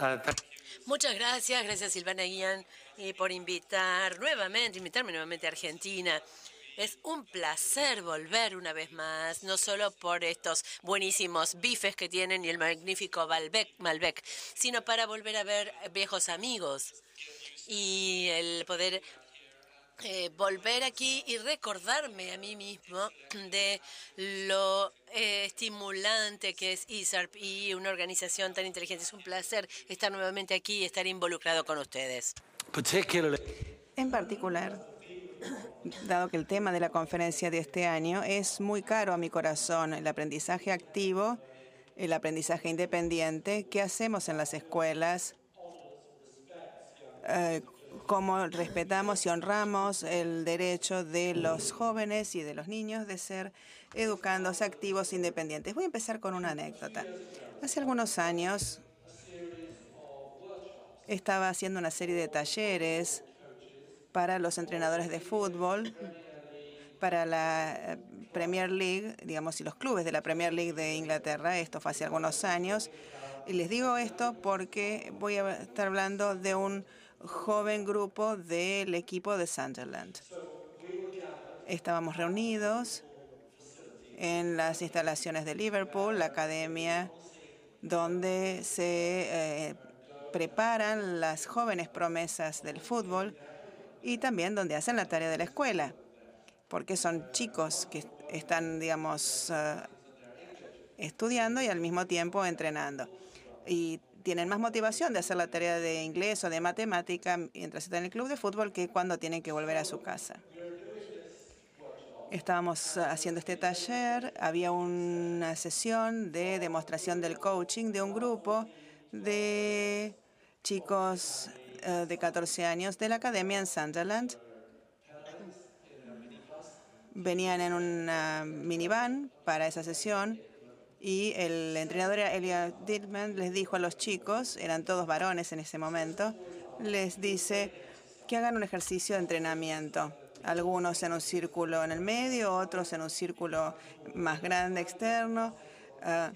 Uh, Muchas gracias, gracias Silvana Ian y por invitar nuevamente, invitarme nuevamente a Argentina. Es un placer volver una vez más, no solo por estos buenísimos bifes que tienen y el magnífico Malbec, Malbec sino para volver a ver viejos amigos y el poder eh, volver aquí y recordarme a mí mismo de lo eh, estimulante que es ISARP y una organización tan inteligente. Es un placer estar nuevamente aquí y estar involucrado con ustedes. particularly En particular, dado que el tema de la conferencia de este año es muy caro a mi corazón, el aprendizaje activo, el aprendizaje independiente, ¿qué hacemos en las escuelas? Eh, cómo respetamos y honramos el derecho de los jóvenes y de los niños de ser educandos, activos, independientes. Voy a empezar con una anécdota. Hace algunos años estaba haciendo una serie de talleres para los entrenadores de fútbol, para la eh, Premier League, digamos, y los clubes de la Premier League de Inglaterra. Esto fue hace algunos años. Y les digo esto porque voy a estar hablando de un joven grupo del equipo de Sunderland. Estábamos reunidos en las instalaciones de Liverpool, la academia donde se eh, preparan las jóvenes promesas del fútbol y también donde hacen la tarea de la escuela, porque son chicos que están, digamos, eh, estudiando y al mismo tiempo entrenando. Y tienen más motivación de hacer la tarea de inglés o de matemática mientras están en el club de fútbol que cuando tienen que volver a su casa. Estábamos haciendo este taller, había una sesión de demostración del coaching de un grupo de chicos eh, de 14 años de la academia en Sunderland. Venían en una minivan para esa sesión y el entrenador Elia Dittman les dijo a los chicos, eran todos varones en ese momento, les dice que hagan un ejercicio de entrenamiento. Algunos en un círculo en el medio, otros en un círculo más grande externo. Ah,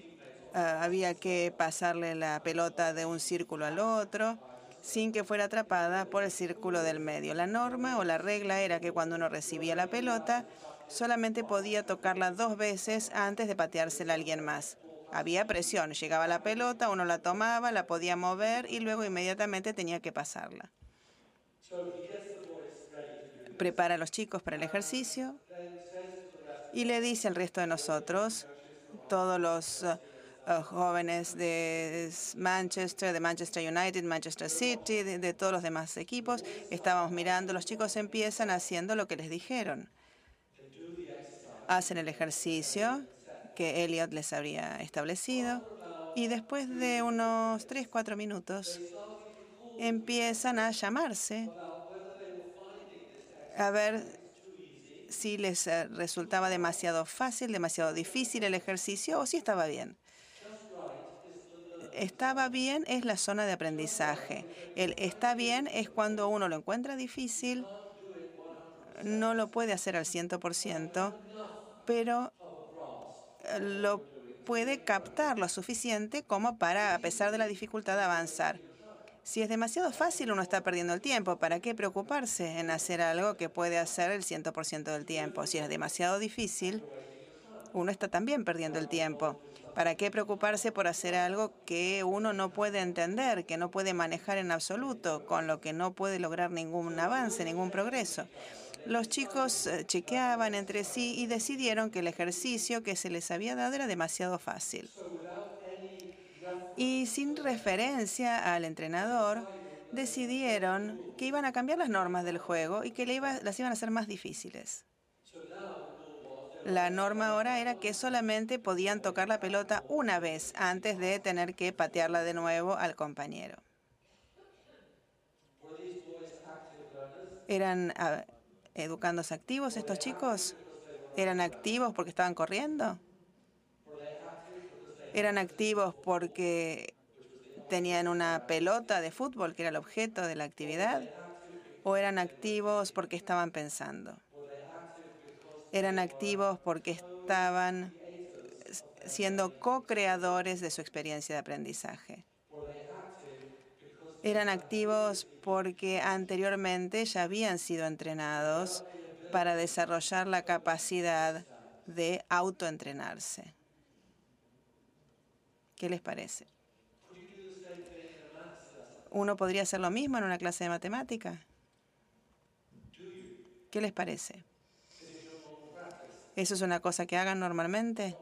ah, había que pasarle la pelota de un círculo al otro sin que fuera atrapada por el círculo del medio. La norma o la regla era que cuando uno recibía la pelota, solamente podía tocarla dos veces antes de pateársela a alguien más. Había presión, llegaba la pelota, uno la tomaba, la podía mover y luego inmediatamente tenía que pasarla. Prepara a los chicos para el ejercicio y le dice al resto de nosotros, todos los uh, uh, jóvenes de Manchester, de Manchester United, Manchester City, de, de todos los demás equipos, estábamos mirando, los chicos empiezan haciendo lo que les dijeron hacen el ejercicio que Elliot les habría establecido y después de unos 3, 4 minutos empiezan a llamarse a ver si les eh, resultaba demasiado fácil, demasiado difícil el ejercicio o si estaba bien. Estaba bien es la zona de aprendizaje. El está bien es cuando uno lo encuentra difícil, no lo puede hacer al 100%, pero eh, lo puede captar lo suficiente como para, a pesar de la dificultad, avanzar. Si es demasiado fácil, uno está perdiendo el tiempo. ¿Para qué preocuparse en hacer algo que puede hacer el 100% del tiempo? Si es demasiado difícil, uno está también perdiendo el tiempo. ¿Para qué preocuparse por hacer algo que uno no puede entender, que no puede manejar en absoluto, con lo que no puede lograr ningún avance, ningún progreso? Los chicos eh, chequeaban entre sí y decidieron que el ejercicio que se les había dado era demasiado fácil. Y sin referencia al entrenador, decidieron que iban a cambiar las normas del juego y que las iban a hacer más difíciles. La norma ahora era que solamente podían tocar la pelota una vez antes de tener que patearla de nuevo al compañero. Eran educandos activos estos chicos? ¿Eran activos porque estaban corriendo? ¿Eran activos porque tenían una pelota de fútbol que era el objeto de la actividad? ¿O eran activos porque estaban pensando? ¿Eran activos porque estaban siendo co-creadores de su experiencia de aprendizaje. Eran activos porque anteriormente ya habían sido entrenados para desarrollar la capacidad de autoentrenarse. ¿Qué les parece? ¿Uno podría hacer lo mismo en una clase de matemática? ¿Qué les parece? ¿Eso es una cosa que hagan normalmente?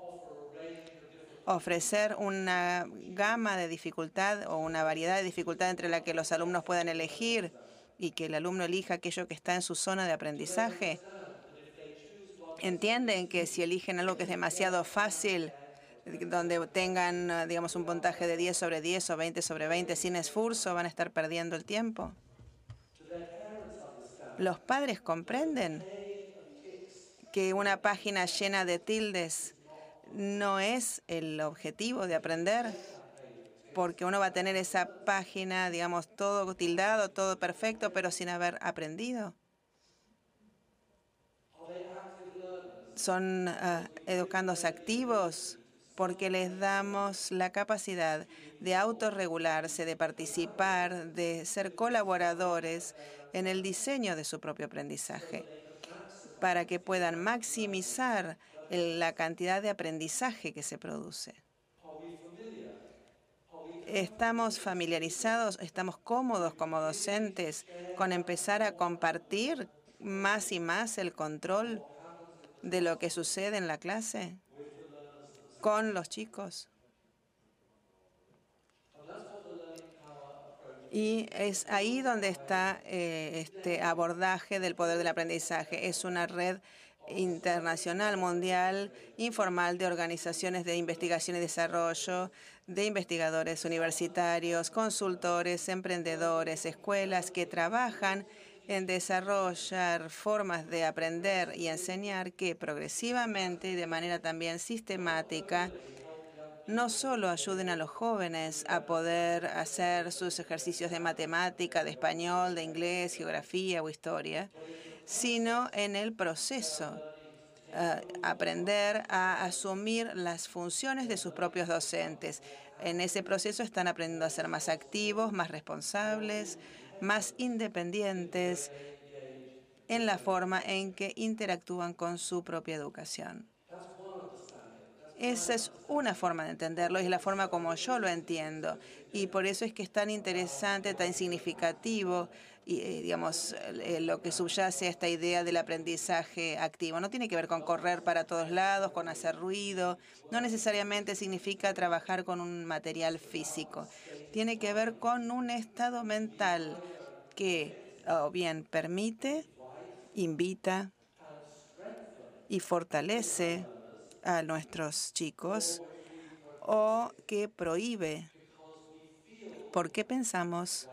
Ofrecer una gama de dificultad o una variedad de dificultad entre la que los alumnos puedan elegir y que el alumno elija aquello que está en su zona de aprendizaje. Entienden que si eligen algo que es demasiado fácil, donde tengan, digamos, un puntaje de 10 sobre 10 o 20 sobre 20 sin esfuerzo, van a estar perdiendo el tiempo. Los padres comprenden que una página llena de tildes no es el objetivo de aprender, porque uno va a tener esa página, digamos, todo tildado, todo perfecto, pero sin haber aprendido. Son uh, educandos activos porque les damos la capacidad de autorregularse, de participar, de ser colaboradores en el diseño de su propio aprendizaje, para que puedan maximizar la cantidad de aprendizaje que se produce. Estamos familiarizados, estamos cómodos como docentes con empezar a compartir más y más el control de lo que sucede en la clase con los chicos. Y es ahí donde está eh, este abordaje del poder del aprendizaje. Es una red internacional, mundial, informal de organizaciones de investigación y desarrollo, de investigadores universitarios, consultores, emprendedores, escuelas que trabajan en desarrollar formas de aprender y enseñar que progresivamente y de manera también sistemática no solo ayuden a los jóvenes a poder hacer sus ejercicios de matemática, de español, de inglés, geografía o historia, sino en el proceso uh, aprender a asumir las funciones de sus propios docentes. En ese proceso están aprendiendo a ser más activos, más responsables, más independientes en la forma en que interactúan con su propia educación. Esa es una forma de entenderlo y es la forma como yo lo entiendo. Y por eso es que es tan interesante, tan significativo, y, eh, digamos, eh, lo que subyace a esta idea del aprendizaje activo. No tiene que ver con correr para todos lados, con hacer ruido. No necesariamente significa trabajar con un material físico tiene que ver con un estado mental que o bien permite, invita y fortalece a nuestros chicos o que prohíbe. ¿Por qué pensamos,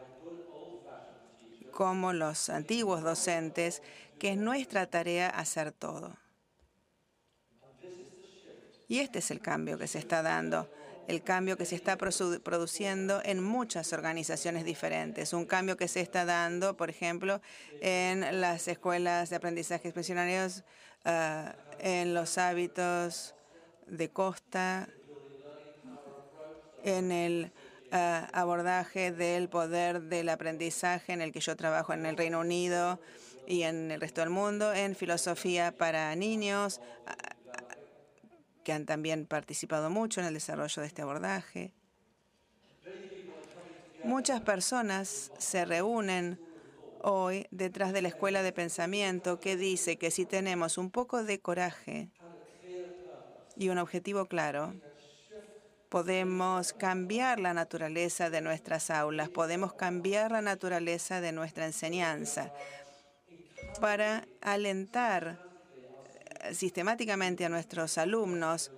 como los antiguos docentes, que es nuestra tarea hacer todo? Y este es el cambio que se está dando el cambio que se está produciendo en muchas organizaciones diferentes. Un cambio que se está dando, por ejemplo, en las escuelas de aprendizaje expresionarios, ah, en los hábitos de costa, en el ah, abordaje del poder del aprendizaje en el que yo trabajo en el Reino Unido y en el resto del mundo, en filosofía para niños, que han también participado mucho en el desarrollo de este abordaje. Muchas personas se reúnen hoy detrás de la escuela de pensamiento que dice que si tenemos un poco de coraje y un objetivo claro, podemos cambiar la naturaleza de nuestras aulas, podemos cambiar la naturaleza de nuestra enseñanza para alentar sistemáticamente a nuestros alumnos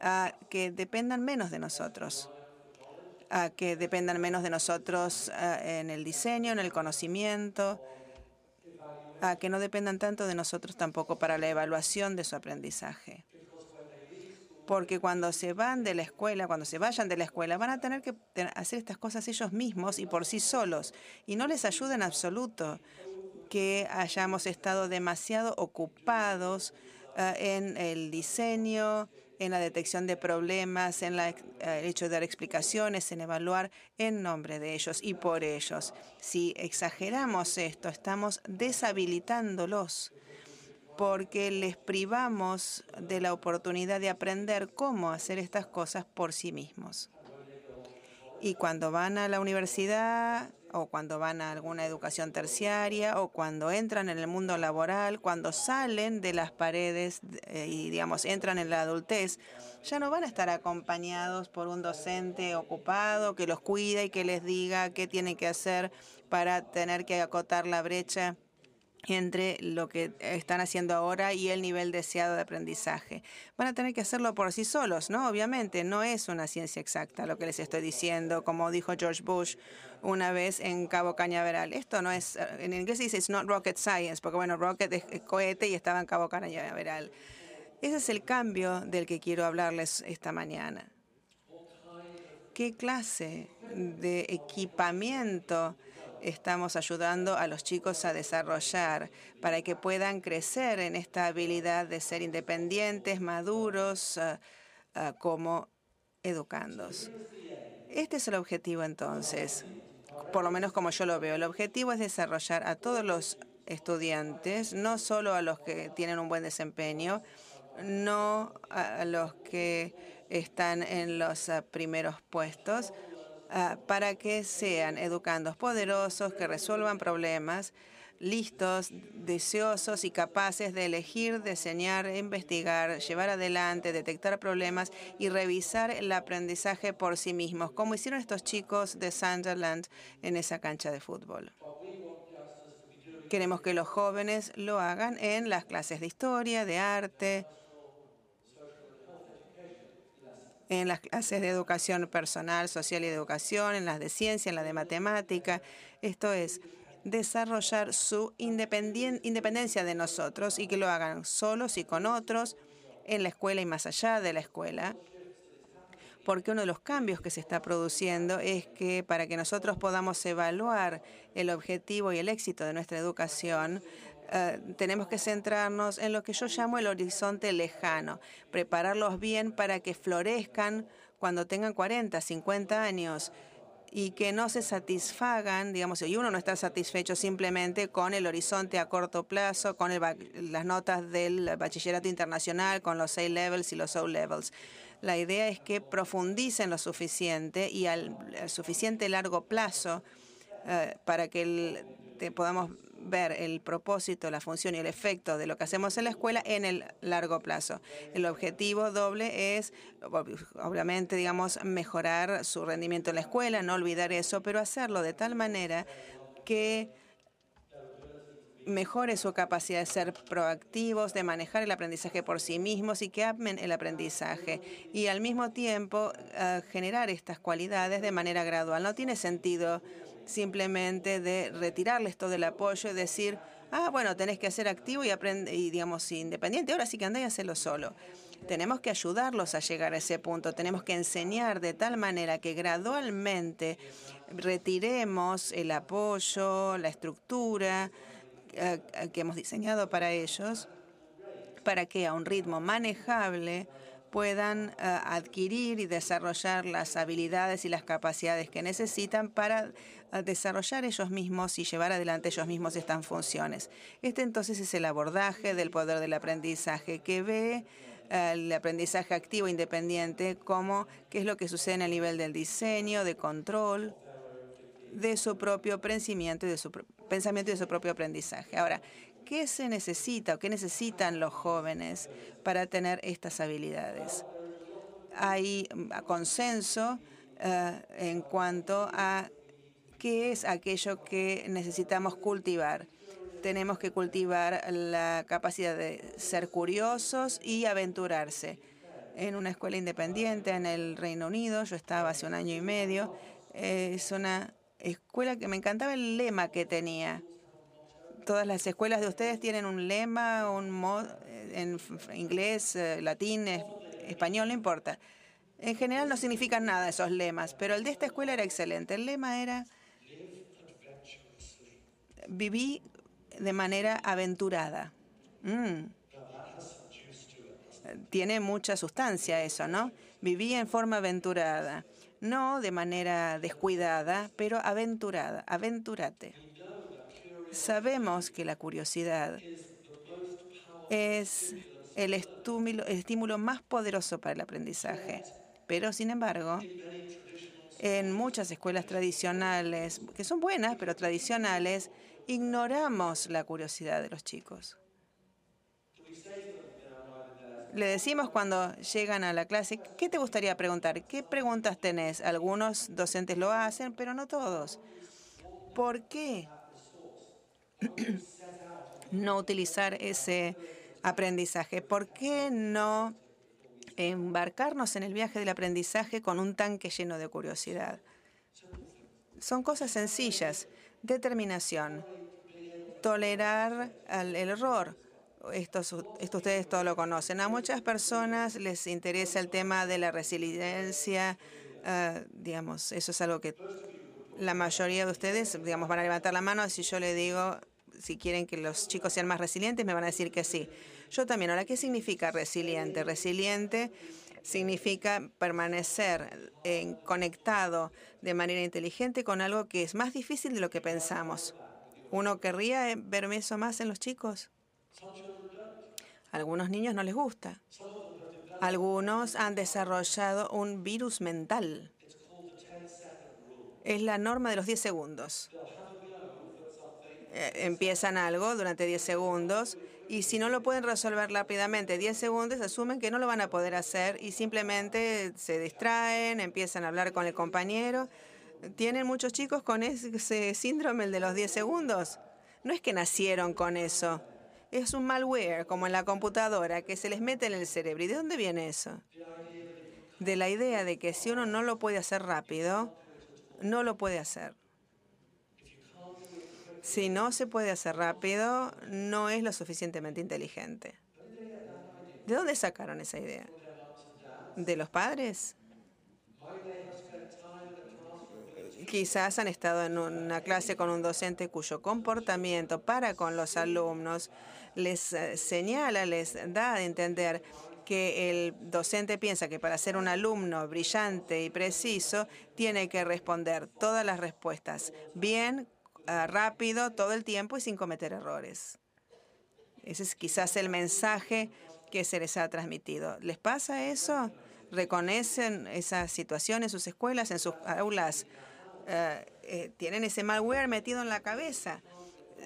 a que dependan menos de nosotros, a que dependan menos de nosotros eh, en el diseño, en el conocimiento, a que no dependan tanto de nosotros tampoco para la evaluación de su aprendizaje. Porque cuando se van de la escuela, cuando se vayan de la escuela, van a tener que hacer estas cosas ellos mismos y por sí solos. Y no les ayuda en absoluto que hayamos estado demasiado ocupados eh, en el diseño en la detección de problemas, en la, eh, el hecho de dar explicaciones, en evaluar en nombre de ellos y por ellos. Si exageramos esto, estamos deshabilitándolos porque les privamos de la oportunidad de aprender cómo hacer estas cosas por sí mismos. Y cuando van a la universidad o cuando van a alguna educación terciaria o cuando entran en el mundo laboral, cuando salen de las paredes eh, y, digamos, entran en la adultez, ya no van a estar acompañados por un docente ocupado que los cuida y que les diga qué tienen que hacer para tener que acotar la brecha entre lo que están haciendo ahora y el nivel deseado de aprendizaje. Van a tener que hacerlo por sí solos, ¿no? Obviamente, no es una ciencia exacta lo que les estoy diciendo, como dijo George Bush una vez en Cabo Cañaveral. Esto no es, en inglés dice it's not rocket science, porque bueno, rocket es cohete y estaba en Cabo Cañaveral. Ese es el cambio del que quiero hablarles esta mañana. ¿Qué clase de equipamiento estamos ayudando a los chicos a desarrollar para que puedan crecer en esta habilidad de ser independientes, maduros, ah, ah, como educandos. Este es el objetivo entonces, por lo menos como yo lo veo. El objetivo es desarrollar a todos los estudiantes, no solo a los que tienen un buen desempeño, no a los que están en los ah, primeros puestos, Ah, para que sean educandos poderosos, que resuelvan problemas, listos, deseosos y capaces de elegir, diseñar, investigar, llevar adelante, detectar problemas y revisar el aprendizaje por sí mismos, como hicieron estos chicos de Sunderland en esa cancha de fútbol. Queremos que los jóvenes lo hagan en las clases de historia, de arte, en las clases de educación personal, social y educación, en las de ciencia, en las de matemática. Esto es desarrollar su independencia de nosotros y que lo hagan solos y con otros en la escuela y más allá de la escuela. Porque uno de los cambios que se está produciendo es que para que nosotros podamos evaluar el objetivo y el éxito de nuestra educación, eh, tenemos que centrarnos en lo que yo llamo el horizonte lejano, prepararlos bien para que florezcan cuando tengan 40, 50 años y que no se satisfagan, digamos, y uno no está satisfecho simplemente con el horizonte a corto plazo, con las notas del bachillerato internacional, con los A-levels y los O-levels. La idea es que profundicen lo suficiente y al, suficiente largo plazo eh, para que podamos ver el propósito, la función y el efecto de lo que hacemos en la escuela en el largo plazo. El objetivo doble es, obviamente, digamos, mejorar su rendimiento en la escuela, no olvidar eso, pero hacerlo de tal manera que mejore su capacidad de ser proactivos, de manejar el aprendizaje por sí mismos y que amen el aprendizaje. Y al mismo tiempo eh, generar estas cualidades de manera gradual. No tiene sentido simplemente de retirarles todo el apoyo y decir, ah, bueno, tenés que ser activo y, aprende, y digamos, independiente, ahora sí que andá y hacelo solo. Tenemos que ayudarlos a llegar a ese punto, tenemos que enseñar de tal manera que gradualmente retiremos el apoyo, la estructura eh, que hemos diseñado para ellos, para que a un ritmo manejable puedan eh, adquirir y desarrollar las habilidades y las capacidades que necesitan para eh, desarrollar ellos mismos y llevar adelante ellos mismos estas funciones. Este entonces es el abordaje del poder del aprendizaje que ve eh, el aprendizaje activo independiente como qué es lo que sucede el nivel del diseño, de control, de su propio pensamiento y de su pensamiento y de su propio aprendizaje. Ahora, ¿Qué se necesita o qué necesitan los jóvenes para tener estas habilidades? Hay mm, consenso eh, en cuanto a qué es aquello que necesitamos cultivar. Tenemos que cultivar la capacidad de ser curiosos y aventurarse. En una escuela independiente en el Reino Unido, yo estaba hace un año y medio, es una escuela que me encantaba el lema que tenía todas las escuelas de ustedes tienen un lema, un en inglés, eh, latín, español, no importa. En general no significan nada esos lemas, pero el de esta escuela era excelente. El lema era viví de manera aventurada. Mm. tiene mucha sustancia eso, ¿no? Viví en forma aventurada, no de manera descuidada, pero aventurada, aventúrate. Sabemos que la curiosidad es el estímulo, más poderoso para el aprendizaje, pero sin embargo, en muchas escuelas tradicionales, que son buenas, pero tradicionales, ignoramos la curiosidad de los chicos. Le decimos cuando llegan a la clase, ¿qué te gustaría preguntar? ¿Qué preguntas tenés? Algunos docentes lo hacen, pero no todos. ¿Por qué no utilizar ese aprendizaje? ¿Por qué no embarcarnos en el viaje del aprendizaje con un tanque lleno de curiosidad? Son cosas sencillas. Determinación. Tolerar el error esto, ustedes todos lo conocen. A muchas personas les interesa el tema de la resiliencia. Uh, digamos, eso es algo que la mayoría de ustedes, digamos, van a levantar la mano si yo le digo si quieren que los chicos sean más resilientes, me van a decir que sí. Yo también. Ahora, ¿qué significa resiliente? Resiliente significa permanecer en, conectado de manera inteligente con algo que es más difícil de lo que pensamos. ¿Uno querría verme eso más en los chicos? algunos niños no les gusta. Algunos han desarrollado un virus mental. Es la norma de los 10 segundos. Eh, empiezan algo durante 10 segundos y si no lo pueden resolver rápidamente 10 segundos, asumen que no lo van a poder hacer y simplemente se distraen, empiezan a hablar con el compañero. ¿Tienen muchos chicos con ese síndrome de los 10 segundos? No es que nacieron con eso es un malware, como en la computadora, que se les mete en el cerebro. ¿Y de dónde viene eso? De la idea de que si uno no lo puede hacer rápido, no lo puede hacer. Si no se puede hacer rápido, no es lo suficientemente inteligente. ¿De dónde sacaron esa idea? ¿De los padres? Quizás han estado en una clase con un docente cuyo comportamiento para con los alumnos les eh, señala, les da a entender que el docente piensa que para ser un alumno brillante y preciso tiene que responder todas las respuestas bien, eh, rápido, todo el tiempo y sin cometer errores. Ese es quizás el mensaje que se les ha transmitido. ¿Les pasa eso? ¿Reconocen esa situación en sus escuelas, en sus aulas? Eh, ¿Tienen ese malware metido en la cabeza?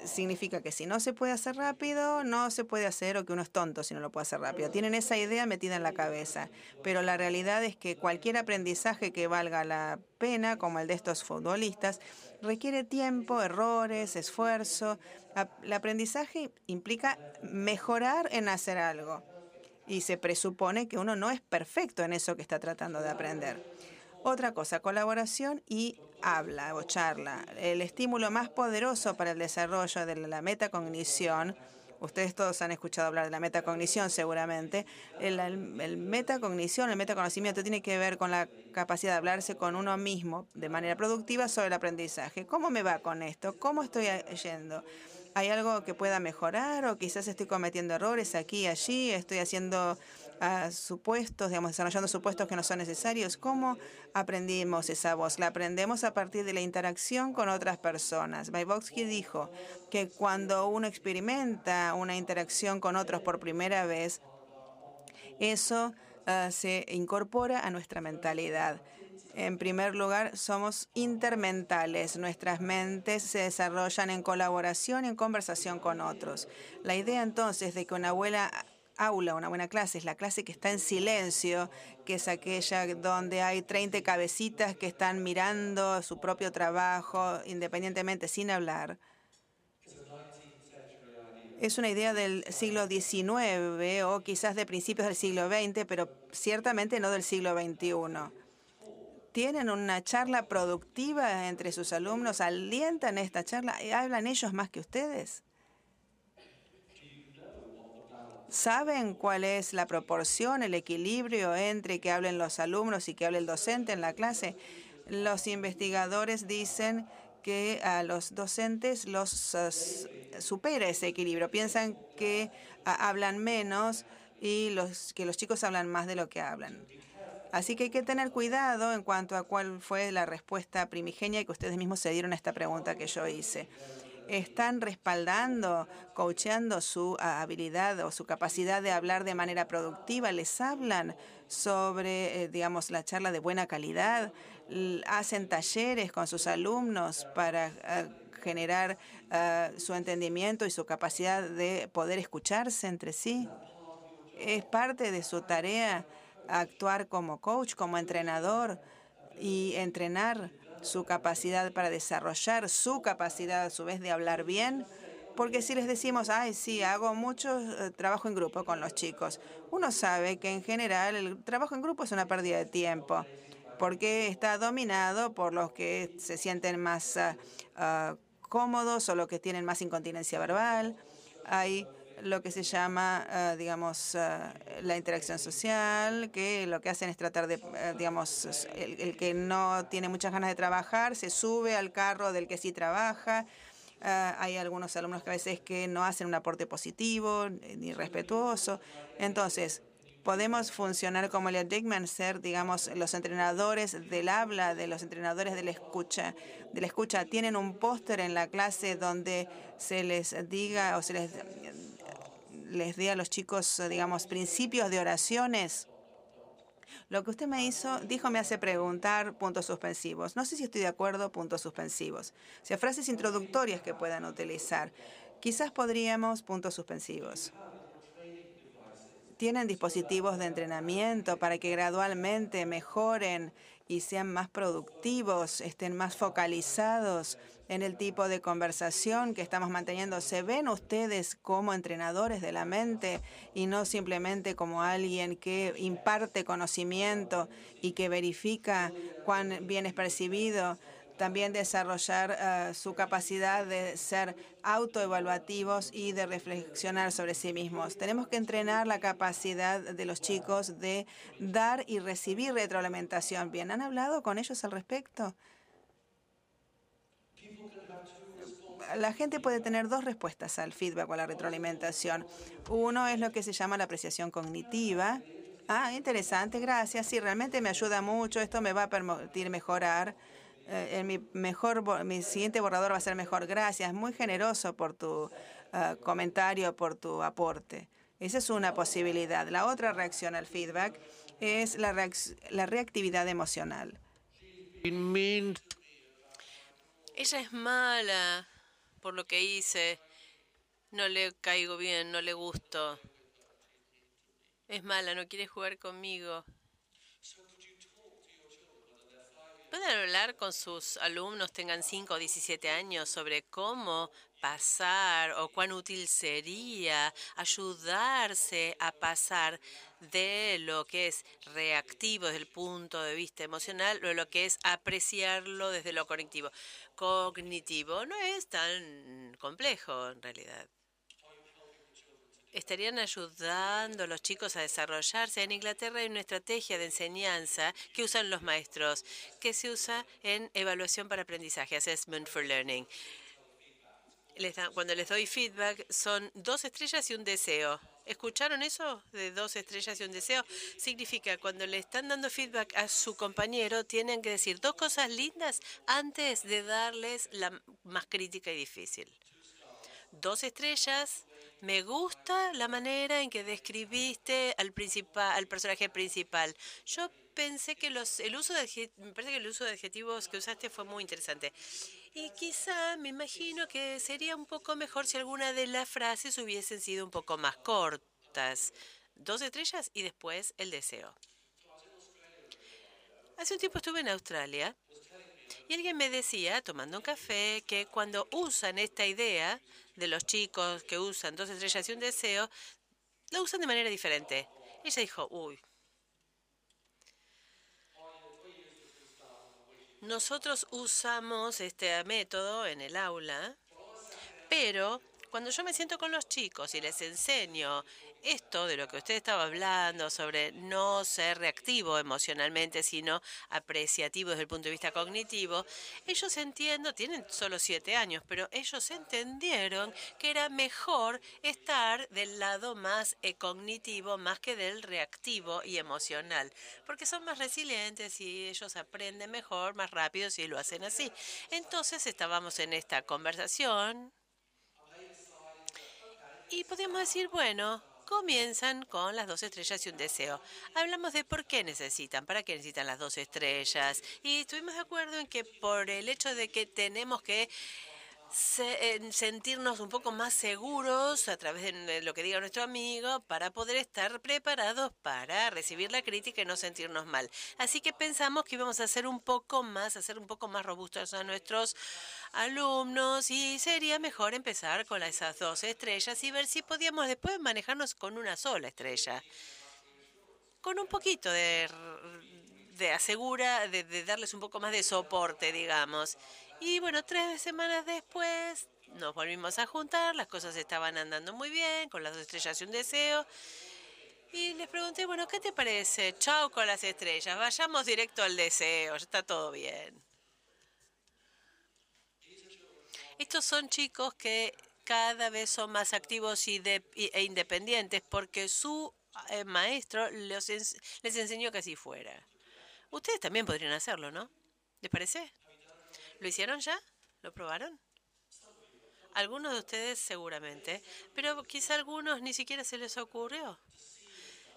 Significa que si no se puede hacer rápido, no se puede hacer o que uno es tonto si no lo puede hacer rápido. Tienen esa idea metida en la cabeza, pero la realidad es que cualquier aprendizaje que valga la pena, como el de estos futbolistas, requiere tiempo, errores, esfuerzo. El aprendizaje implica mejorar en hacer algo y se presupone que uno no es perfecto en eso que está tratando de aprender. Otra cosa, colaboración y habla o charla. El estímulo más poderoso para el desarrollo de la metacognición, ustedes todos han escuchado hablar de la metacognición seguramente, el, el, metacognición, el metaconocimiento tiene que ver con la capacidad de hablarse con uno mismo de manera productiva sobre el aprendizaje. ¿Cómo me va con esto? ¿Cómo estoy yendo? ¿Hay algo que pueda mejorar o quizás estoy cometiendo errores aquí allí? ¿Estoy haciendo supuestos, digamos, desarrollando supuestos que no son necesarios. ¿Cómo aprendimos esa voz? La aprendemos a partir de la interacción con otras personas. Vygotsky dijo que cuando uno experimenta una interacción con otros por primera vez, eso ah, se incorpora a nuestra mentalidad. En primer lugar, somos intermentales. Nuestras mentes se desarrollan en colaboración y en conversación con otros. La idea entonces de que una abuela aula, una buena clase, es la clase que está en silencio, que es aquella donde hay 30 cabecitas que están mirando su propio trabajo independientemente, sin hablar. Es una idea del siglo XIX o quizás de principios del siglo XX, pero ciertamente no del siglo XXI. ¿Tienen una charla productiva entre sus alumnos? ¿Alientan esta charla? ¿Hablan ellos más que ustedes? ¿Saben cuál es la proporción, el equilibrio entre que hablen los alumnos y que hable el docente en la clase? Los investigadores dicen que a los docentes los supera ese equilibrio. Piensan que hablan menos y los, que los chicos hablan más de lo que hablan. Así que hay que tener cuidado en cuanto a cuál fue la respuesta primigenia que ustedes mismos se dieron a esta pregunta que yo hice. ¿Están respaldando, coacheando su ah, habilidad o su capacidad de hablar de manera productiva? ¿Les hablan sobre, eh, digamos, la charla de buena calidad? ¿Hacen talleres con sus alumnos para ah, generar ah, su entendimiento y su capacidad de poder escucharse entre sí? Es parte de su tarea actuar como coach, como entrenador y entrenar su capacidad para desarrollar su capacidad a su vez de hablar bien. Porque si les decimos, ay, sí, hago mucho eh, trabajo en grupo con los chicos, uno sabe que en general el trabajo en grupo es una pérdida de tiempo, porque está dominado por los que se sienten más ah, ah, cómodos o los que tienen más incontinencia verbal. Hay lo que se llama, eh, digamos, eh, la interacción social, que lo que hacen es tratar de, eh, digamos, el, que no tiene muchas ganas de trabajar se sube al carro del que sí trabaja. hay algunos alumnos que a veces que no hacen un aporte positivo ni respetuoso. Entonces, podemos funcionar como Elliot Dickman, ser, digamos, los entrenadores del habla, de los entrenadores de la escucha. De la escucha tienen un póster en la clase donde se les diga o se les les dé a los chicos, digamos, principios de oraciones. Lo que usted me hizo, dijo, me hace preguntar puntos suspensivos. No sé si estoy de acuerdo, puntos suspensivos. O sea, frases introductorias que puedan utilizar. Quizás podríamos, puntos suspensivos. Tienen dispositivos de entrenamiento para que gradualmente mejoren y sean más productivos, estén más focalizados en el tipo de conversación que estamos manteniendo. ¿Se ven ustedes como entrenadores de la mente y no simplemente como alguien que imparte conocimiento y que verifica cuán bien es percibido? También desarrollar eh, su capacidad de ser autoevaluativos y de reflexionar sobre sí mismos. Tenemos que entrenar la capacidad de los chicos de dar y recibir retroalimentación. Bien, ¿han hablado con ellos al respecto? La gente puede tener dos respuestas al feedback o a la retroalimentación. Uno es lo que se llama la apreciación cognitiva. Ah, interesante, gracias. Sí, realmente me ayuda mucho. Esto me va a permitir mejorar. Eh, mi, mejor, mi siguiente borrador va a ser mejor. Gracias, muy generoso por tu eh, comentario, por tu aporte. Esa es una posibilidad. La otra reacción al feedback es la, la reactividad emocional. Ella es mala por lo que hice. No le caigo bien, no le gusto. Es mala, no quiere jugar conmigo. ¿Pueden hablar con sus alumnos, tengan 5 o 17 años, sobre cómo pasar o cuán útil sería ayudarse a pasar de lo que es reactivo desde el punto de vista emocional o lo que es apreciarlo desde lo cognitivo? Cognitivo no es tan complejo en realidad estarían ayudando a los chicos a desarrollarse. En Inglaterra hay una estrategia de enseñanza que usan los maestros, que se usa en evaluación para aprendizaje, Assessment for Learning. Cuando les doy feedback son dos estrellas y un deseo. ¿Escucharon eso de dos estrellas y un deseo? Significa cuando le están dando feedback a su compañero, tienen que decir dos cosas lindas antes de darles la más crítica y difícil. Dos estrellas me gusta la manera en que describiste al al personaje principal. Yo pensé que los, el uso de me parece que el uso de adjetivos que usaste fue muy interesante. Y quizá me imagino que sería un poco mejor si alguna de las frases hubiesen sido un poco más cortas. Dos estrellas y después el deseo. Hace un tiempo estuve en Australia y alguien me decía, tomando un café, que cuando usan esta idea de los chicos que usan dos estrellas y un deseo, lo usan de manera diferente. Ella dijo, uy, nosotros usamos este método en el aula, pero Cuando yo me siento con los chicos y les enseño esto de lo que usted estaba hablando, sobre no ser reactivo emocionalmente, sino apreciativo desde el punto de vista cognitivo, ellos entienden, tienen solo siete años, pero ellos entendieron que era mejor estar del lado más eh, cognitivo más que del reactivo y emocional, porque son más resilientes y ellos aprenden mejor, más rápido si lo hacen así. Entonces estábamos en esta conversación y podíamos decir, bueno, comienzan con las dos estrellas y un deseo. Hablamos de por qué necesitan, para qué necesitan las dos estrellas. Y estuvimos de acuerdo en que por el hecho de que tenemos que sentirnos un poco más seguros a través de lo que diga nuestro amigo para poder estar preparados para recibir la crítica y no sentirnos mal. Así que pensamos que íbamos a hacer un poco más, hacer un poco más robustos a nuestros alumnos y sería mejor empezar con esas dos estrellas y ver si podíamos después manejarnos con una sola estrella. Con un poquito de, de asegura, de, de darles un poco más de soporte, digamos. Y bueno, tres semanas después nos volvimos a juntar, las cosas estaban andando muy bien, con las dos estrellas y un deseo. Y les pregunté, bueno, ¿qué te parece? Chao con las estrellas, vayamos directo al deseo, ya está todo bien. Estos son chicos que cada vez son más activos y e independientes porque su eh, maestro les enseñó que así fuera. Ustedes también podrían hacerlo, ¿no? ¿Les parece? ¿Lo hicieron ya? ¿Lo probaron? Algunos de ustedes seguramente, pero quizá a algunos ni siquiera se les ocurrió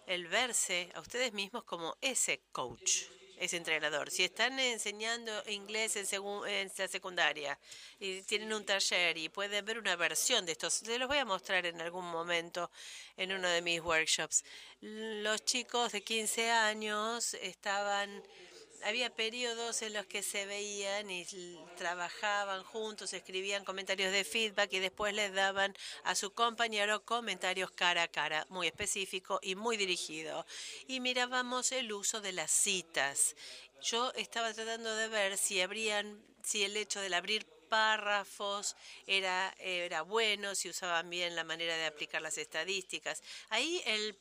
el verse a ustedes mismos como ese coach ese entrenador. Si están enseñando inglés en, en la secundaria y tienen un taller y pueden ver una versión de estos, se los voy a mostrar en algún momento en uno de mis workshops. Los chicos de 15 años estaban había periodos en los que se veían y trabajaban juntos, escribían comentarios de feedback y después les daban a su compañero comentarios cara a cara, muy específico y muy dirigido. Y mirábamos el uso de las citas. Yo estaba tratando de ver si habrían, si el hecho del abrir párrafos era, era bueno, si usaban bien la manera de aplicar las estadísticas. Ahí el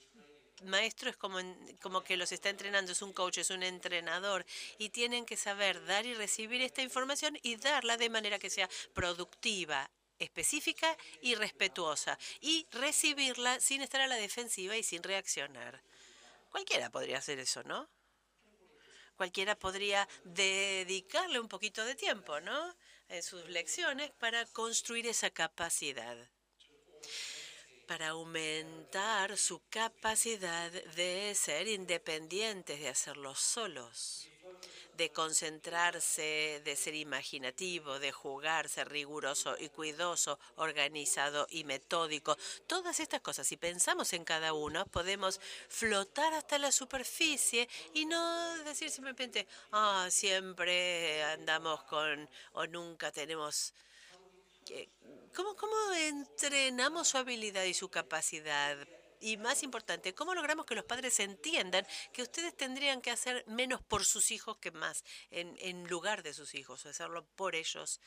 maestro es como, como que los está entrenando, es un coach, es un entrenador y tienen que saber dar y recibir esta información y darla de manera que sea productiva, específica y respetuosa y recibirla sin estar a la defensiva y sin reaccionar. Cualquiera podría hacer eso, ¿no? Cualquiera podría dedicarle un poquito de tiempo, ¿no? En sus lecciones para construir esa capacidad para aumentar su capacidad de ser independientes, de hacerlo solos, de concentrarse, de ser imaginativo, de jugar, ser riguroso y cuidoso, organizado y metódico. Todas estas cosas, si pensamos en cada uno, podemos flotar hasta la superficie y no decir simplemente, ah, siempre andamos con o nunca tenemos ¿Cómo, ¿Cómo entrenamos su habilidad y su capacidad? Y más importante, ¿cómo logramos que los padres entiendan que ustedes tendrían que hacer menos por sus hijos que más en, en lugar de sus hijos, o hacerlo por ellos?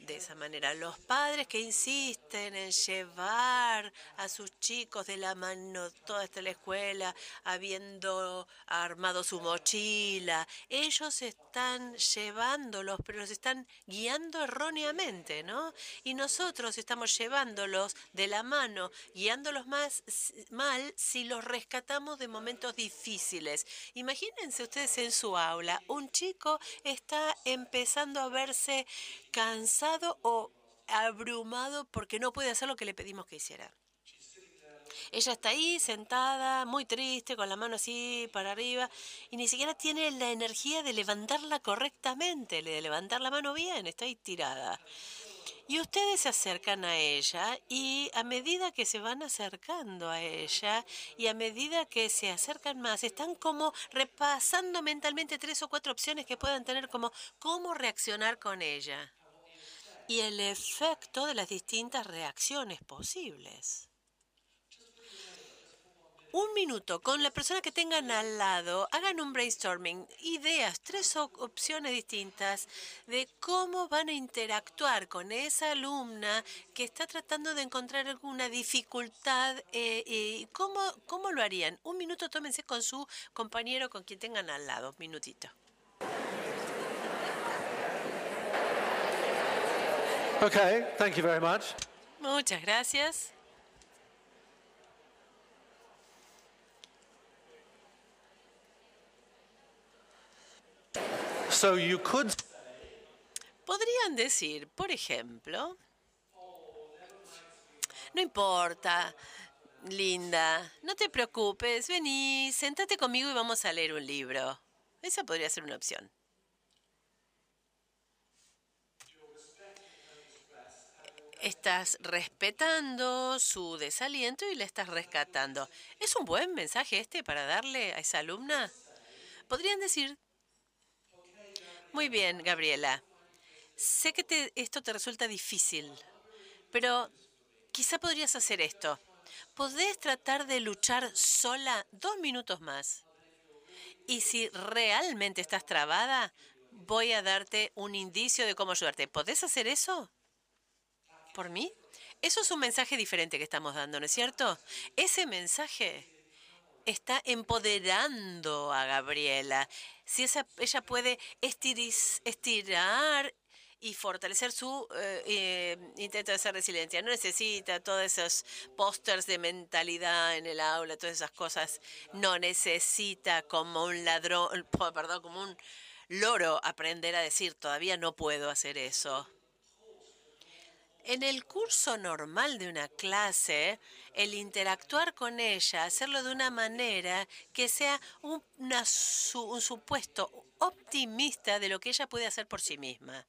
De esa manera. Los padres que insisten en llevar a sus chicos de la mano toda esta la escuela, habiendo armado su mochila, ellos están llevándolos, pero los están guiando erróneamente, ¿no? Y nosotros estamos llevándolos de la mano, guiándolos más mal si los rescatamos de momentos difíciles. Imagínense ustedes en su aula, un chico está empezando a verse cansado o abrumado porque no puede hacer lo que le pedimos que hiciera. Ella está ahí sentada, muy triste, con la mano así para arriba, y ni siquiera tiene la energía de levantarla correctamente, de levantar la mano bien, está ahí tirada. Y ustedes se acercan a ella y a medida que se van acercando a ella y a medida que se acercan más, están como repasando mentalmente tres o cuatro opciones que puedan tener como cómo reaccionar con ella y el efecto de las distintas reacciones posibles. un minuto con la persona que tengan al lado, hagan un brainstorming, ideas, tres opciones distintas de cómo van a interactuar con esa alumna que está tratando de encontrar alguna dificultad eh, y cómo, cómo lo harían. Un minuto, tómense con su compañero, con quien tengan al lado. Minutito. Okay, thank you very much. Muchas gracias. So you could Podrían decir, por ejemplo, no importa, linda, no te preocupes, vení, sentate conmigo y vamos a leer un libro. Esa podría ser una opción. Estás respetando su desaliento y le estás rescatando. ¿Es un buen mensaje este para darle a esa alumna? Podrían decir, muy bien, Gabriela, sé que esto te resulta difícil, pero quizá podrías hacer esto. Podés tratar de luchar sola dos minutos más. Y si realmente estás trabada, voy a darte un indicio de cómo ayudarte. ¿Podés hacer eso? ¿Por mí? Eso es un mensaje diferente que estamos dando, ¿no es cierto? Ese mensaje está empoderando a Gabriela. Si esa, ella puede estiris- estirar y fortalecer su eh, eh, intento de ser resiliente. No necesita todos esos pósters de mentalidad en el aula, todas esas cosas. No necesita como un ladrón, perdón, como un loro aprender a decir, todavía no puedo hacer eso. En el curso normal de una clase, el interactuar con ella, hacerlo de una manera que sea un, supuesto optimista de lo que ella puede hacer por sí misma.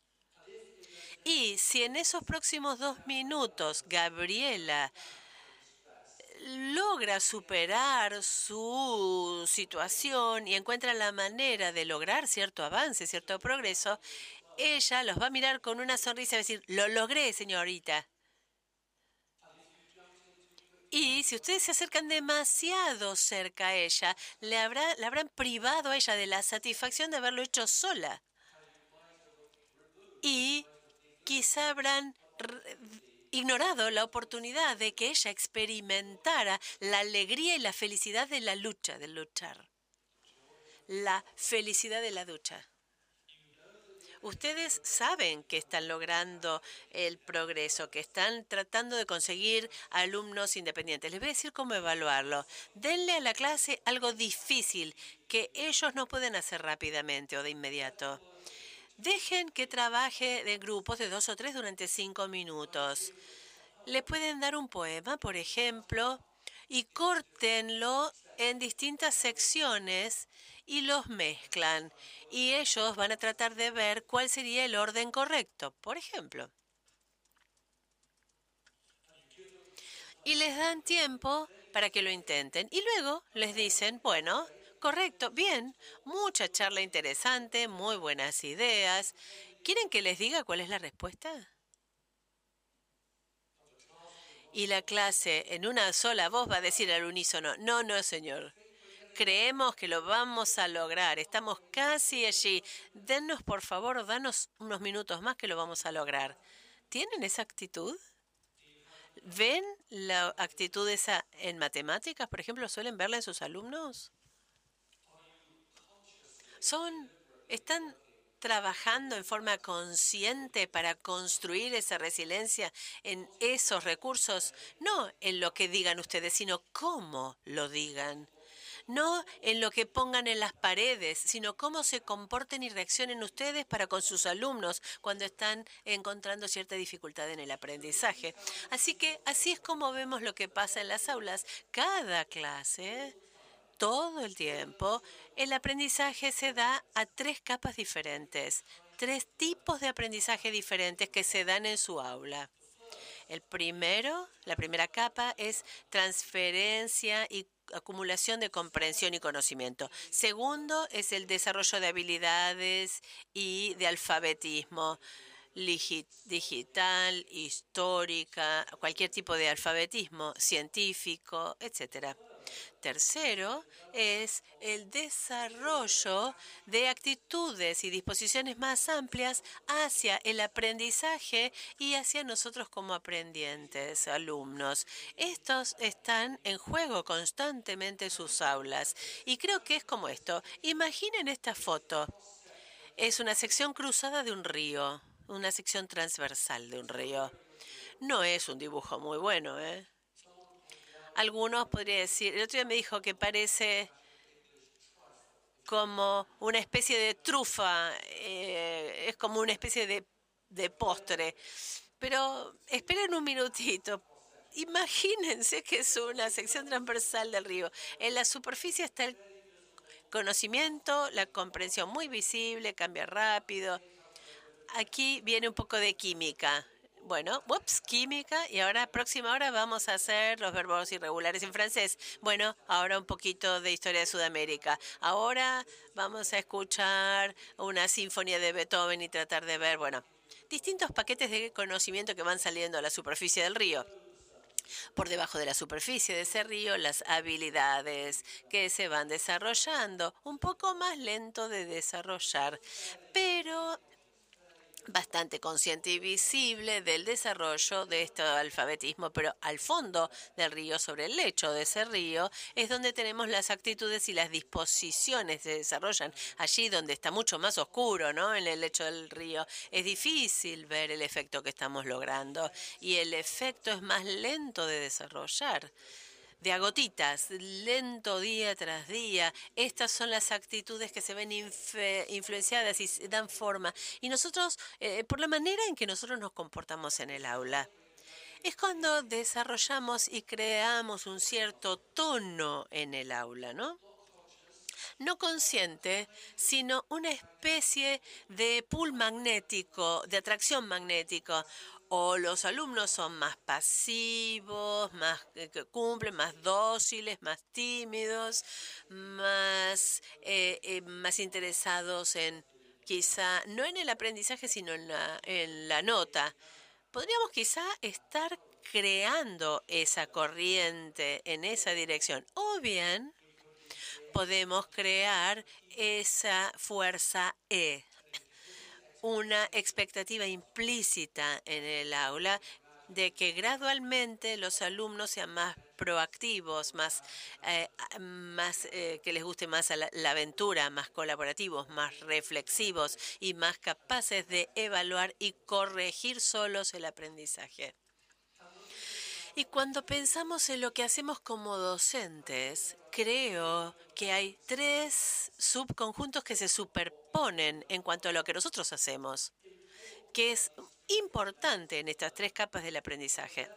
Y si en esos próximos dos minutos Gabriela logra superar su situación y encuentra la manera de lograr cierto avance, cierto progreso, ella los va a mirar con una sonrisa y va a decir, lo logré, señorita. Y si ustedes se acercan demasiado cerca a ella, le, habrá, le habrán privado a ella de la satisfacción de haberlo hecho sola. Y quizá habrán ignorado la oportunidad de que ella experimentara la alegría y la felicidad de la lucha, de luchar. La felicidad de la lucha. Ustedes saben que están logrando el progreso, que están tratando de conseguir alumnos independientes. Les voy a decir cómo evaluarlo. Denle a la clase algo difícil que ellos no pueden hacer rápidamente o de inmediato. Dejen que trabaje de grupos de dos o tres durante cinco minutos. Le pueden dar un poema, por ejemplo, y córtenlo en distintas secciones y los mezclan. Y ellos van a tratar de ver cuál sería el orden correcto, por ejemplo. Y les dan tiempo para que lo intenten. Y luego les dicen, bueno, correcto, bien, mucha charla interesante, muy buenas ideas. ¿Quieren que les diga cuál es la respuesta? Y la clase en una sola voz va a decir al unísono, no, no, señor. Creemos que lo vamos a lograr. Estamos casi allí. Dennos, por favor, danos unos minutos más que lo vamos a lograr. ¿Tienen esa actitud? ¿Ven la actitud esa en matemáticas, por ejemplo? ¿Suelen verla en sus alumnos? Son, están trabajando en forma consciente para construir esa resiliencia en esos recursos, no en lo que digan ustedes, sino cómo lo digan. No en lo que pongan en las paredes, sino cómo se comporten y reaccionen ustedes para con sus alumnos cuando están encontrando cierta dificultad en el aprendizaje. Así que así es como vemos lo que pasa en las aulas. Cada clase todo el tiempo, el aprendizaje se da a tres capas diferentes, tres tipos de aprendizaje diferentes que se dan en su aula. El primero, la primera capa es transferencia y acumulación de comprensión y conocimiento. Segundo es el desarrollo de habilidades y de alfabetismo digital, histórica, cualquier tipo de alfabetismo, científico, etcétera. Tercero es el desarrollo de actitudes y disposiciones más amplias hacia el aprendizaje y hacia nosotros como aprendientes, alumnos. Estos están en juego constantemente en sus aulas. Y creo que es como esto. Imaginen esta foto. Es una sección cruzada de un río, una sección transversal de un río. No es un dibujo muy bueno, ¿eh? Algunos podría decir, el otro día me dijo que parece como una especie de trufa, eh, es como una especie de, de postre. Pero esperen un minutito. Imagínense que es una sección transversal del río. En la superficie está el conocimiento, la comprensión muy visible, cambia rápido. Aquí viene un poco de química. Bueno, ups, química. Y ahora, próxima hora, vamos a hacer los verbos irregulares en francés. Bueno, ahora un poquito de historia de Sudamérica. Ahora vamos a escuchar una sinfonía de Beethoven y tratar de ver, bueno, distintos paquetes de conocimiento que van saliendo a la superficie del río por debajo de la superficie de ese río las habilidades que se van desarrollando, un poco más lento de desarrollar, pero bastante consciente y visible del desarrollo de este alfabetismo, pero al fondo del río, sobre el lecho de ese río, es donde tenemos las actitudes y las disposiciones se desarrollan. Allí donde está mucho más oscuro, ¿no? En el lecho del río, es difícil ver el efecto que estamos logrando y el efecto es más lento de desarrollar de agotitas, lento día tras día. Estas son las actitudes que se ven influenciadas y dan forma. Y nosotros, eh, por la manera en que nosotros nos comportamos en el aula, es cuando desarrollamos y creamos un cierto tono en el aula, ¿no? no consciente, sino una especie de pool magnético, de atracción magnético, o los alumnos son más pasivos, más que cumplen, más dóciles, más tímidos, más, eh, eh, más interesados en quizá, no en el aprendizaje, sino en la, en la nota. Podríamos quizá estar creando esa corriente en esa dirección. O bien podemos crear esa fuerza E, una expectativa implícita en el aula de que gradualmente los alumnos sean más proactivos, más, eh, eh, que les guste más la, la, aventura, más colaborativos, más reflexivos y más capaces de evaluar y corregir solos el aprendizaje. Y cuando pensamos en lo que hacemos como docentes, creo que hay tres subconjuntos que se superponen en cuanto a lo que nosotros hacemos, que es importante en estas tres capas del aprendizaje.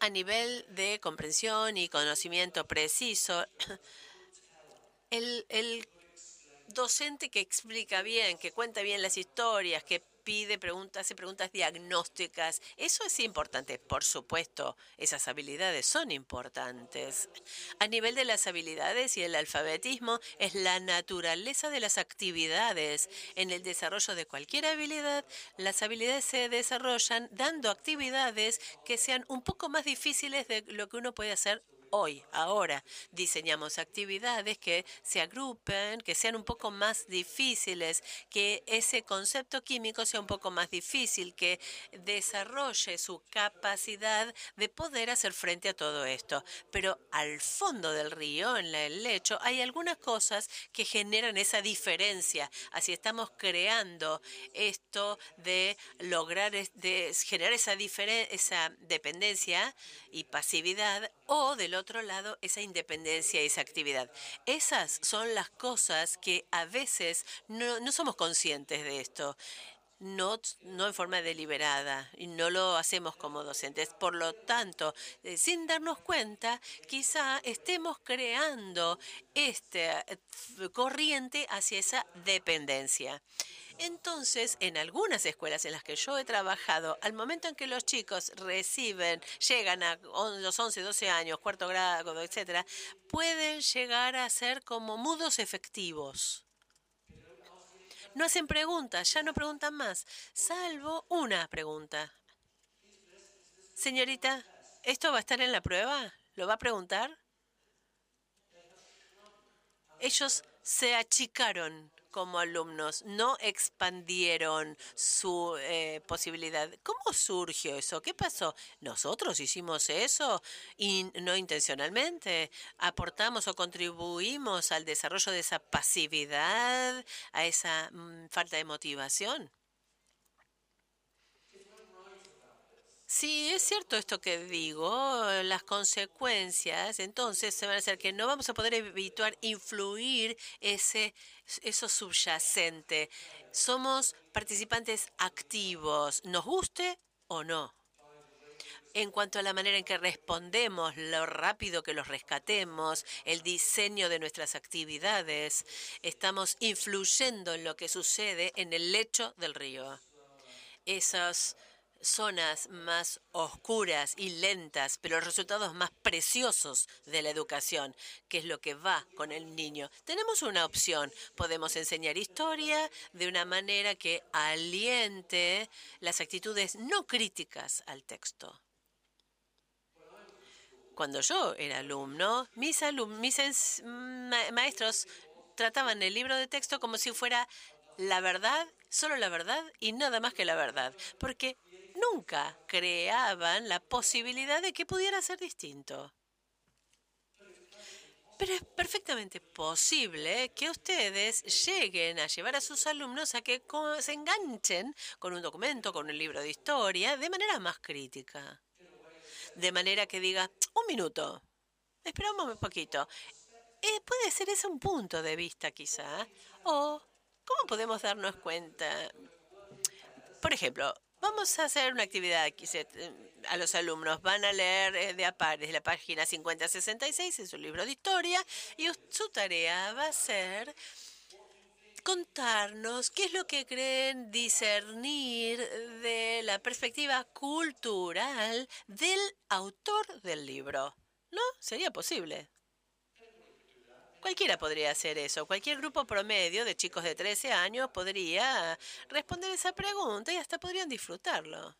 A nivel de comprensión y conocimiento preciso, el, docente que explica bien, que cuenta bien las historias, que pide preguntas, hace preguntas diagnósticas. Eso es importante, por supuesto, esas habilidades son importantes. A nivel de las habilidades y el alfabetismo es la naturaleza de las actividades. En el desarrollo de cualquier habilidad, las habilidades se desarrollan dando actividades que sean un poco más difíciles de lo que uno puede hacer hoy, ahora. Diseñamos actividades que se agrupen, que sean un poco más difíciles, que ese concepto químico sea un poco más difícil, que desarrolle su capacidad de poder hacer frente a todo esto. Pero al fondo del río, en el lecho, hay algunas cosas que generan esa diferencia. Así estamos creando esto de lograr, de generar esa, dependencia y pasividad o del otro lado esa independencia y esa actividad. Esas son las cosas que a veces no, no somos conscientes de esto. No, no, en forma deliberada y no lo hacemos como docentes. Por lo tanto, eh, sin darnos cuenta, quizá estemos creando esta eh, corriente hacia esa dependencia. Entonces, en algunas escuelas en las que yo he trabajado, al momento en que los chicos reciben, llegan a los 11, 12 años, cuarto grado, etcétera, pueden llegar a ser como mudos efectivos. No hacen preguntas, ya no preguntan más, salvo una pregunta. Señorita, ¿esto va a estar en la prueba? ¿Lo va a preguntar? Ellos se achicaron como alumnos, no expandieron su eh, posibilidad. ¿Cómo surgió eso? ¿Qué pasó? ¿Nosotros hicimos eso y no intencionalmente? ¿Aportamos o contribuimos al desarrollo de esa pasividad, a esa mm, falta de motivación? Sí, es cierto esto que digo, las consecuencias, entonces se van a hacer que no vamos a poder evitar influir ese, eso subyacente. Somos participantes activos, nos guste o no. En cuanto a la manera en que respondemos, lo rápido que los rescatemos, el diseño de nuestras actividades, estamos influyendo en lo que sucede en el lecho del río. Esas zonas más oscuras y lentas, pero los resultados más preciosos de la educación, que es lo que va con el niño. Tenemos una opción. Podemos enseñar historia de una manera que aliente las actitudes no críticas al texto. Cuando yo era alumno, mis, mis maestros trataban el libro de texto como si fuera la verdad, solo la verdad y nada más que la verdad, porque nunca creaban la posibilidad de que pudiera ser distinto. Pero es perfectamente posible que ustedes lleguen a llevar a sus alumnos a que se enganchen con un documento, con un libro de historia, de manera más crítica. De manera que diga, un minuto, esperamos un poquito. Eh, puede ser ese un punto de vista quizá. O, ¿cómo podemos darnos cuenta? Por ejemplo, Vamos a hacer una actividad aquí. A los alumnos van a leer eh, de a pares la página 50-66 en su libro de historia y su tarea va a ser contarnos qué es lo que creen discernir de la perspectiva cultural del autor del libro. ¿No? Sería posible. Cualquiera podría hacer eso. Cualquier grupo promedio de chicos de 13 años podría responder esa pregunta y hasta podrían disfrutarlo.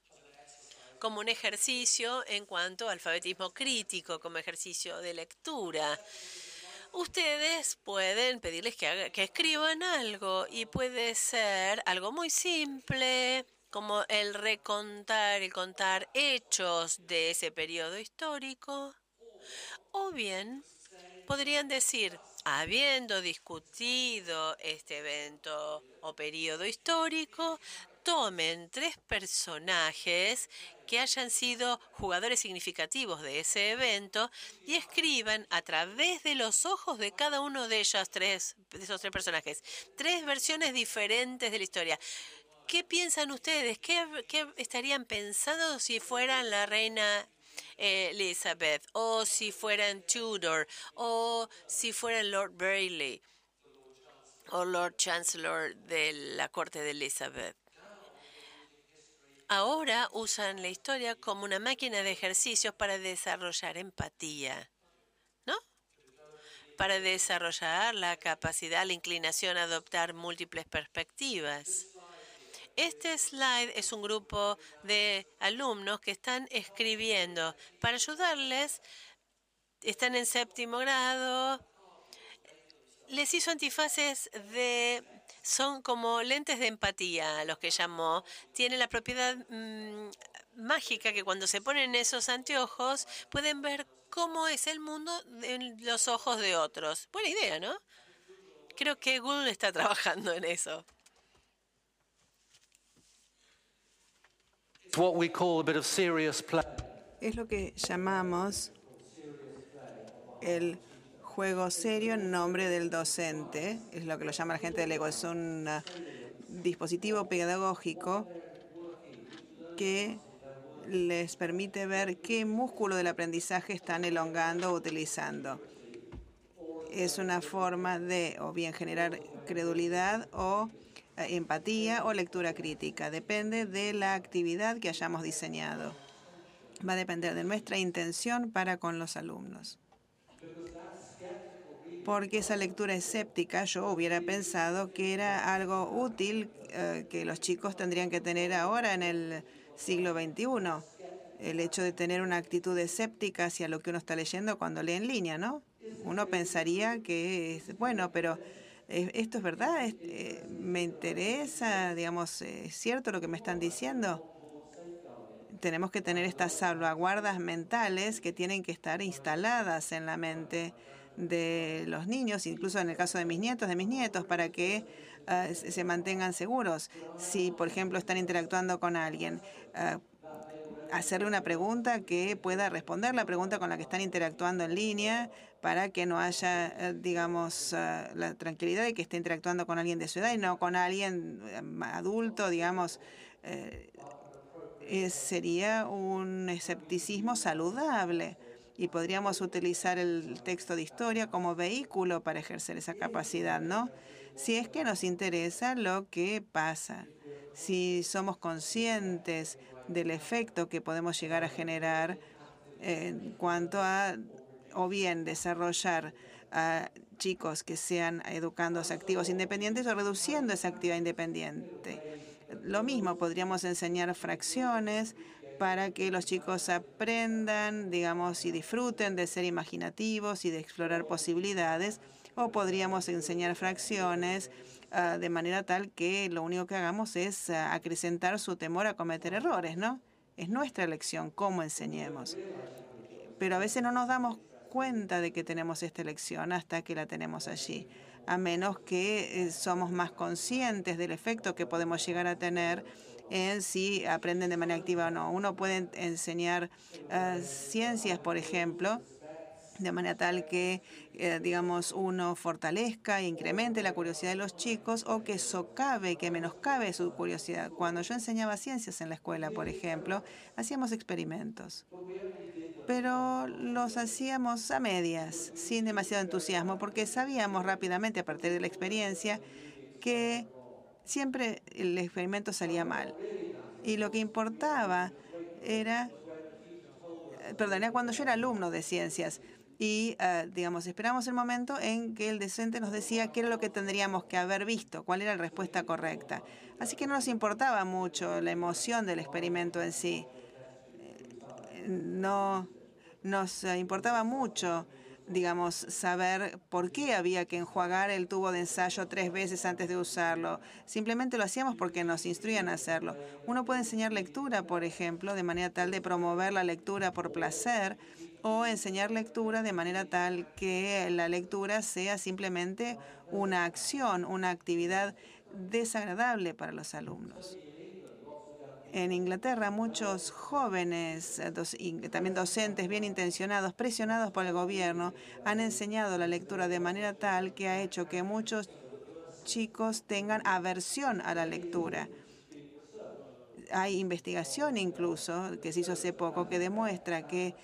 Como un ejercicio en cuanto a alfabetismo crítico, como ejercicio de lectura. Ustedes pueden pedirles que, escriban algo y puede ser algo muy simple, como el recontar, el contar hechos de ese periodo histórico, o bien podrían decir, habiendo discutido este evento o periodo histórico, tomen tres personajes que hayan sido jugadores significativos de ese evento y escriban a través de los ojos de cada uno de ellos tres, esos tres personajes, tres versiones diferentes de la historia. ¿Qué piensan ustedes? ¿Qué, qué estarían pensando si fueran la reina Elizabeth, o si fueran Tudor, o si fueran Lord Bailey, o Lord Chancellor de la corte de Elizabeth. Ahora usan la historia como una máquina de ejercicios para desarrollar empatía, ¿no? Para desarrollar la capacidad, la inclinación a adoptar múltiples perspectivas. Este slide es un grupo de alumnos que están escribiendo. Para ayudarles, están en séptimo grado. Les hizo antifaces de... Son como lentes de empatía, los que llamó. Tienen la propiedad mm, mágica que cuando se ponen esos anteojos pueden ver cómo es el mundo en los ojos de otros. Buena idea, ¿no? Creo que Google está trabajando en eso. Es lo que llamamos el juego serio en nombre del docente, es lo que lo llama la gente del ego, es un uh, dispositivo pedagógico que les permite ver qué músculo del aprendizaje están elongando o utilizando. Es una forma de o bien generar credulidad o empatía o lectura crítica. Depende de la actividad que hayamos diseñado. Va a depender de nuestra intención para con los alumnos. Porque esa lectura escéptica yo hubiera pensado que era algo útil eh, que los chicos tendrían que tener ahora en el siglo XXI. el hecho de tener una actitud escéptica hacia lo que uno está leyendo cuando lee en línea, ¿no? Uno pensaría que es bueno, pero eh, esto es verdad, eh, me interesa, digamos, es cierto lo que me están diciendo. Tenemos que tener estas salvaguardas mentales que tienen que estar instaladas en la mente de los niños, incluso en el caso de mis nietos, de mis nietos, para que uh, se mantengan seguros. Si, por ejemplo, están interactuando con alguien, uh, hacerle una pregunta que pueda responder la pregunta con la que están interactuando en línea para que no haya, eh, digamos, uh, la tranquilidad de que esté interactuando con alguien de su edad y no con alguien adulto, digamos. Eh, sería un escepticismo saludable y podríamos utilizar el texto de historia como vehículo para ejercer esa capacidad, ¿no? Si es que nos interesa lo que pasa, si somos conscientes del efecto que podemos llegar a generar en cuanto a, o bien desarrollar a chicos que sean educandos activos independientes o reduciendo esa actividad independiente. Lo mismo, podríamos enseñar fracciones, para que los chicos aprendan, digamos, y disfruten de ser imaginativos y de explorar posibilidades, o podríamos enseñar fracciones uh, de manera tal que lo único que hagamos es uh, acrecentar su temor a cometer errores, ¿no? Es nuestra elección cómo enseñemos. Pero a veces no nos damos cuenta de que tenemos esta elección hasta que la tenemos allí, a menos que eh, somos más conscientes del efecto que podemos llegar a tener en si aprenden de manera activa o no. Uno puede enseñar uh, ciencias, por ejemplo, de manera tal que, eh, digamos, uno fortalezca e incremente la curiosidad de los chicos o que socave, que menoscabe su curiosidad. Cuando yo enseñaba ciencias en la escuela, por ejemplo, hacíamos experimentos, pero los hacíamos a medias, sin demasiado entusiasmo, porque sabíamos rápidamente, a partir de la experiencia, que siempre el experimento salía mal. Y lo que importaba era, perdón, era cuando yo era alumno de ciencias y, uh, digamos, esperamos el momento en que el docente nos decía qué era lo que tendríamos que haber visto, cuál era la respuesta correcta. Así que no nos importaba mucho la emoción del experimento en sí. No nos importaba mucho digamos, saber por qué había que enjuagar el tubo de ensayo tres veces antes de usarlo. Simplemente lo hacíamos porque nos instruían a hacerlo. Uno puede enseñar lectura, por ejemplo, de manera tal de promover la lectura por placer o enseñar lectura de manera tal que la lectura sea simplemente una acción, una actividad desagradable para los alumnos. En Inglaterra, muchos jóvenes también docentes bien intencionados, presionados por el gobierno, han enseñado la lectura de manera tal que ha hecho que muchos chicos tengan aversión a la lectura. Hay investigación incluso que se hizo hace poco que demuestra que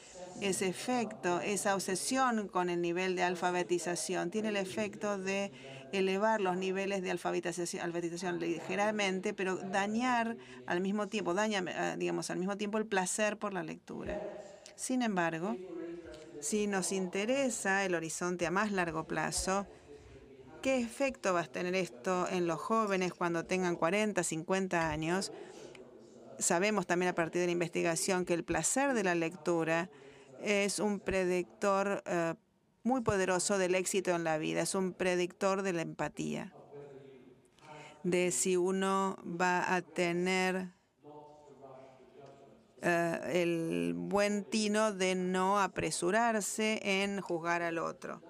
ese efecto, esa obsesión con el nivel de alfabetización, tiene el efecto de elevar los niveles de alfabetización, alfabetización ligeramente, pero dañar al mismo tiempo, daña, eh, digamos, al mismo tiempo el placer por la lectura. Sin embargo, si nos interesa el horizonte a más largo plazo, ¿qué efecto va a tener esto en los jóvenes cuando tengan 40, 50 años? Sabemos también a partir de la investigación que el placer de la lectura es un predictor uh, muy poderoso del éxito en la vida, es un predictor de la empatía, de si uno va a tener uh, el buen tino de no apresurarse en juzgar al otro.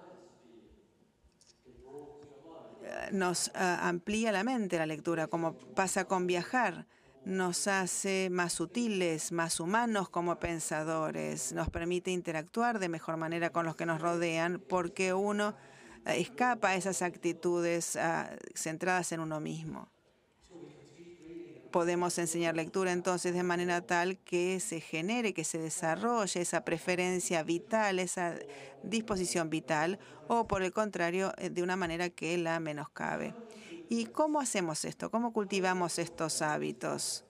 Uh, nos amplía la mente la lectura, como pasa con viajar nos hace más sutiles, más humanos como pensadores, nos permite interactuar de mejor manera con los que nos rodean porque uno eh, escapa a esas actitudes ah, centradas en uno mismo. Podemos enseñar lectura entonces de manera tal que se genere, que se desarrolle esa preferencia vital, esa disposición vital, o por el contrario, eh, de una manera que la menoscabe. ¿Y cómo hacemos esto? ¿Cómo cultivamos estos hábitos?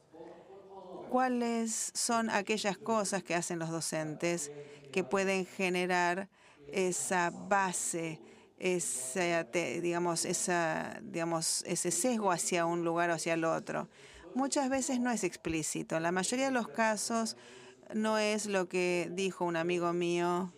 ¿Cuáles son aquellas cosas que hacen los docentes que pueden generar esa base, esa, digamos, esa, digamos, ese sesgo hacia un lugar o hacia el otro? Muchas veces no es explícito. En la mayoría de los casos no es lo que dijo un amigo mío,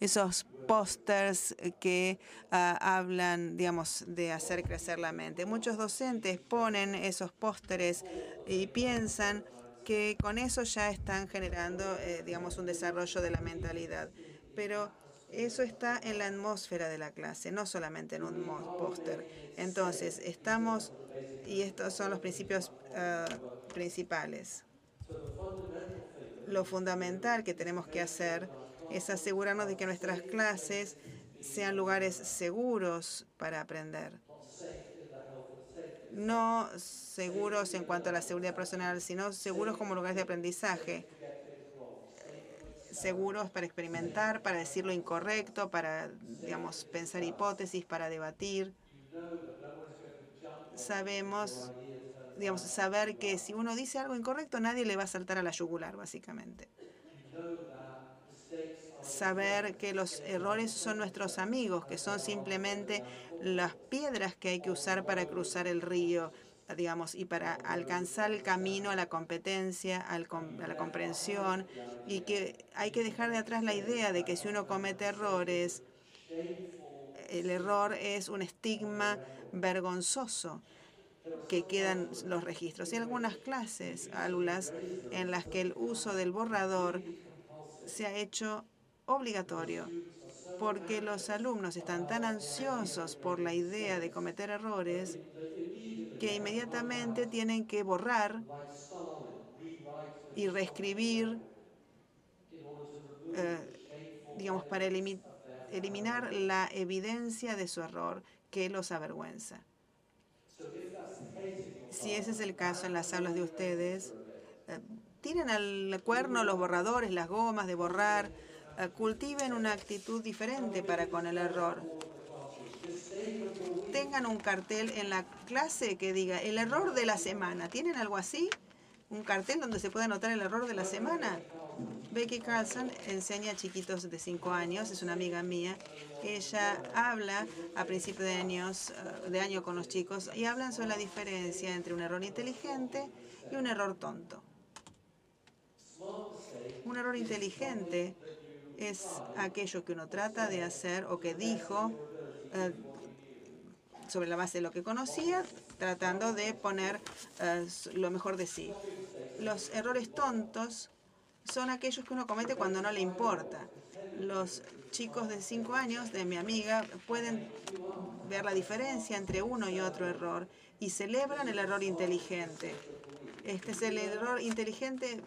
esos pósters que ah, hablan, digamos, de hacer crecer la mente. Muchos docentes ponen esos pósteres y piensan que con eso ya están generando, eh, digamos, un desarrollo de la mentalidad. Pero eso está en la atmósfera de la clase, no solamente en un póster. Entonces, estamos, y estos son los principios ah, principales. Lo fundamental que tenemos que hacer es asegurarnos de que nuestras clases sean lugares seguros para aprender. No seguros en cuanto a la seguridad personal, sino seguros como lugares de aprendizaje. Seguros para experimentar, para decir lo incorrecto, para, digamos, pensar hipótesis, para debatir. Sabemos, digamos, saber que si uno dice algo incorrecto, nadie le va a saltar a la yugular, básicamente saber que los errores son nuestros amigos, que son simplemente las piedras que hay que usar para cruzar el río, digamos, y para alcanzar el camino a la competencia, a la comprensión, y que hay que dejar de atrás la idea de que si uno comete errores, el error es un estigma vergonzoso que quedan los registros. Hay algunas clases, aulas, en las que el uso del borrador se ha hecho obligatorio, porque los alumnos están tan ansiosos por la idea de cometer errores que inmediatamente tienen que borrar y reescribir, eh, digamos, para eliminar la evidencia de su error que los avergüenza. Si ese es el caso en las aulas de ustedes, eh, tienen al cuerno los borradores, las gomas de borrar, cultiven una actitud diferente para con el error. Tengan un cartel en la clase que diga el error de la semana. ¿Tienen algo así? ¿Un cartel donde se pueda anotar el error de la semana? Becky Carlson enseña a chiquitos de 5 años, es una amiga mía. Ella habla a principios de, años, eh, de año con los chicos y hablan sobre la diferencia entre un error inteligente y un error tonto. Un error inteligente es aquello que uno trata de hacer o que dijo eh, sobre la base de lo que conocía, tratando de poner eh, lo mejor de sí. Los errores tontos son aquellos que uno comete cuando no le importa. Los chicos de 5 años de mi amiga pueden ver la diferencia entre uno y otro error y celebran el error inteligente. Este es el error inteligente,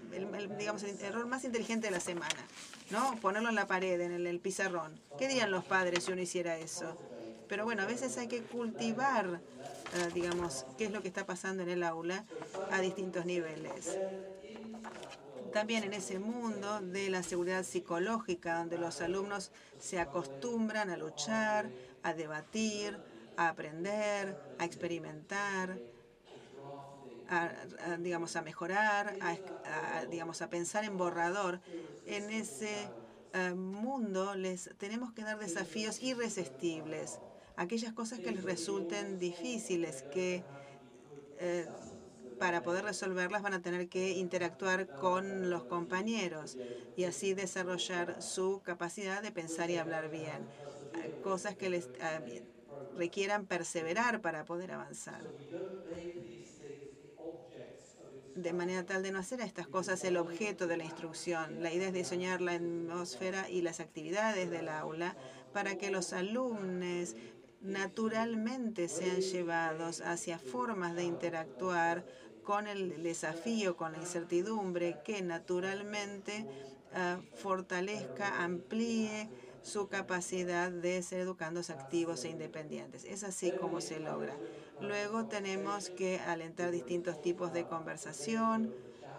digamos, el error más inteligente de la semana. ¿No? Ponerlo en la pared, en el, pizarrón. ¿Qué dirían los padres si uno hiciera eso? Pero bueno, a veces hay que cultivar, eh, digamos, qué es lo que está pasando en el aula a distintos niveles. También en ese mundo de la seguridad psicológica, donde los alumnos se acostumbran a luchar, a debatir, a aprender, a experimentar, a, digamos, a mejorar, a, digamos, a pensar en borrador en ese eh, mundo les tenemos que dar desafíos irresistibles, aquellas cosas que les resulten difíciles, que eh, para poder resolverlas van a tener que interactuar con los compañeros y así desarrollar su capacidad de pensar y hablar bien, cosas que les eh, requieran perseverar para poder avanzar de manera tal de no hacer estas cosas el objeto de la instrucción. La idea es diseñar la atmósfera y las actividades del aula para que los alumnos naturalmente sean llevados hacia formas de interactuar con el desafío, con la incertidumbre, que naturalmente ah, fortalezca, amplíe su capacidad de ser educandos activos e independientes. Es así como se logra. Luego tenemos que alentar distintos tipos de conversación.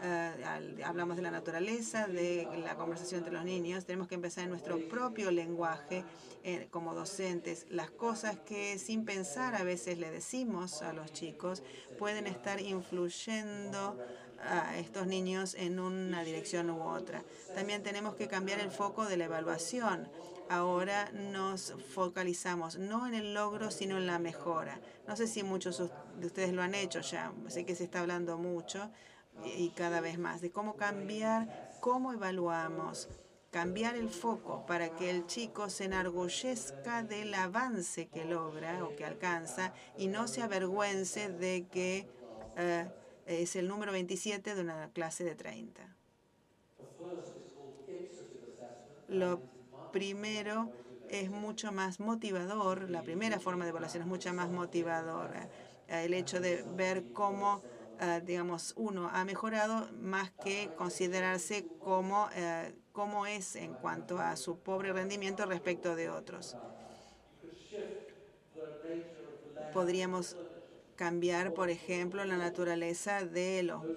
Eh, hablamos de la naturaleza, de la conversación entre los niños. Tenemos que empezar en nuestro propio lenguaje eh, como docentes. Las cosas que sin pensar a veces le decimos a los chicos pueden estar influyendo a estos niños en una dirección u otra. También tenemos que cambiar el foco de la evaluación. Ahora nos focalizamos no en el logro, sino en la mejora. No sé si muchos de ustedes lo han hecho ya, sé que se está hablando mucho, y cada vez más, de cómo cambiar, cómo evaluamos, cambiar el foco para que el chico se enorgullezca del avance que logra o que alcanza y no se avergüence de que eh, es el número 27 de una clase de 30. Lo primero es mucho más motivador, la primera forma de evaluación es mucho más motivadora. El hecho de ver cómo eh, digamos, uno ha mejorado más que considerarse como, eh, como es en cuanto a su pobre rendimiento respecto de otros. Podríamos cambiar, por ejemplo, la naturaleza de los, eh,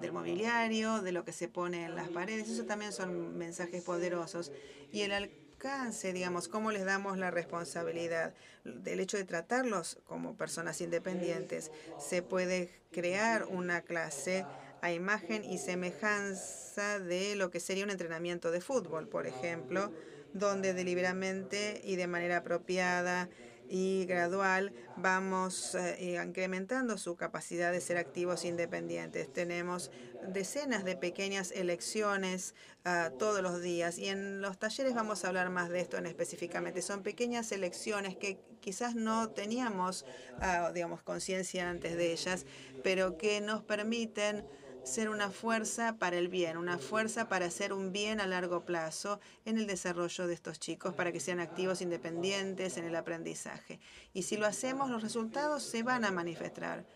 del mobiliario, de lo que se pone en las paredes. Eso también son mensajes poderosos. Y el alcance, digamos, cómo les damos la responsabilidad del hecho de tratarlos como personas independientes. Se puede crear una clase a imagen y semejanza de lo que sería un entrenamiento de fútbol, por ejemplo, donde deliberadamente y de manera apropiada y gradual vamos eh, incrementando su capacidad de ser activos independientes. Tenemos decenas de pequeñas elecciones uh, todos los días y en los talleres vamos a hablar más de esto en específicamente. Son pequeñas elecciones que quizás no teníamos, uh, digamos, conciencia antes de ellas, pero que nos permiten ser una fuerza para el bien, una fuerza para hacer un bien a largo plazo en el desarrollo de estos chicos, para que sean activos independientes en el aprendizaje. Y si lo hacemos, los resultados se van a manifestar.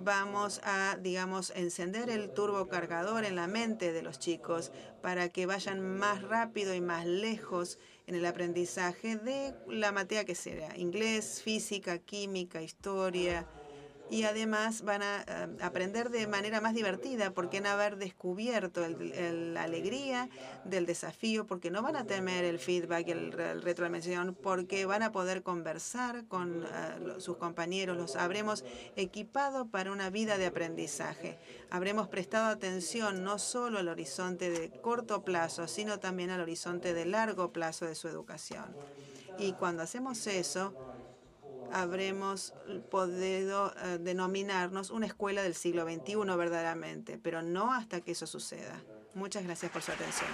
Vamos a, digamos, encender el turbocargador en la mente de los chicos para que vayan más rápido y más lejos en el aprendizaje de la materia que sea, inglés, física, química, historia, y además van a eh, aprender de manera más divertida porque van a haber descubierto la alegría del desafío, porque no van a temer el feedback, el, el retroalimentación, porque van a poder conversar con eh, sus compañeros, los habremos equipado para una vida de aprendizaje. Habremos prestado atención no solo al horizonte de corto plazo, sino también al horizonte de largo plazo de su educación. Y cuando hacemos eso, habremos podido eh, denominarnos una escuela del siglo XXI verdaderamente, pero no hasta que eso suceda. Muchas gracias por su atención.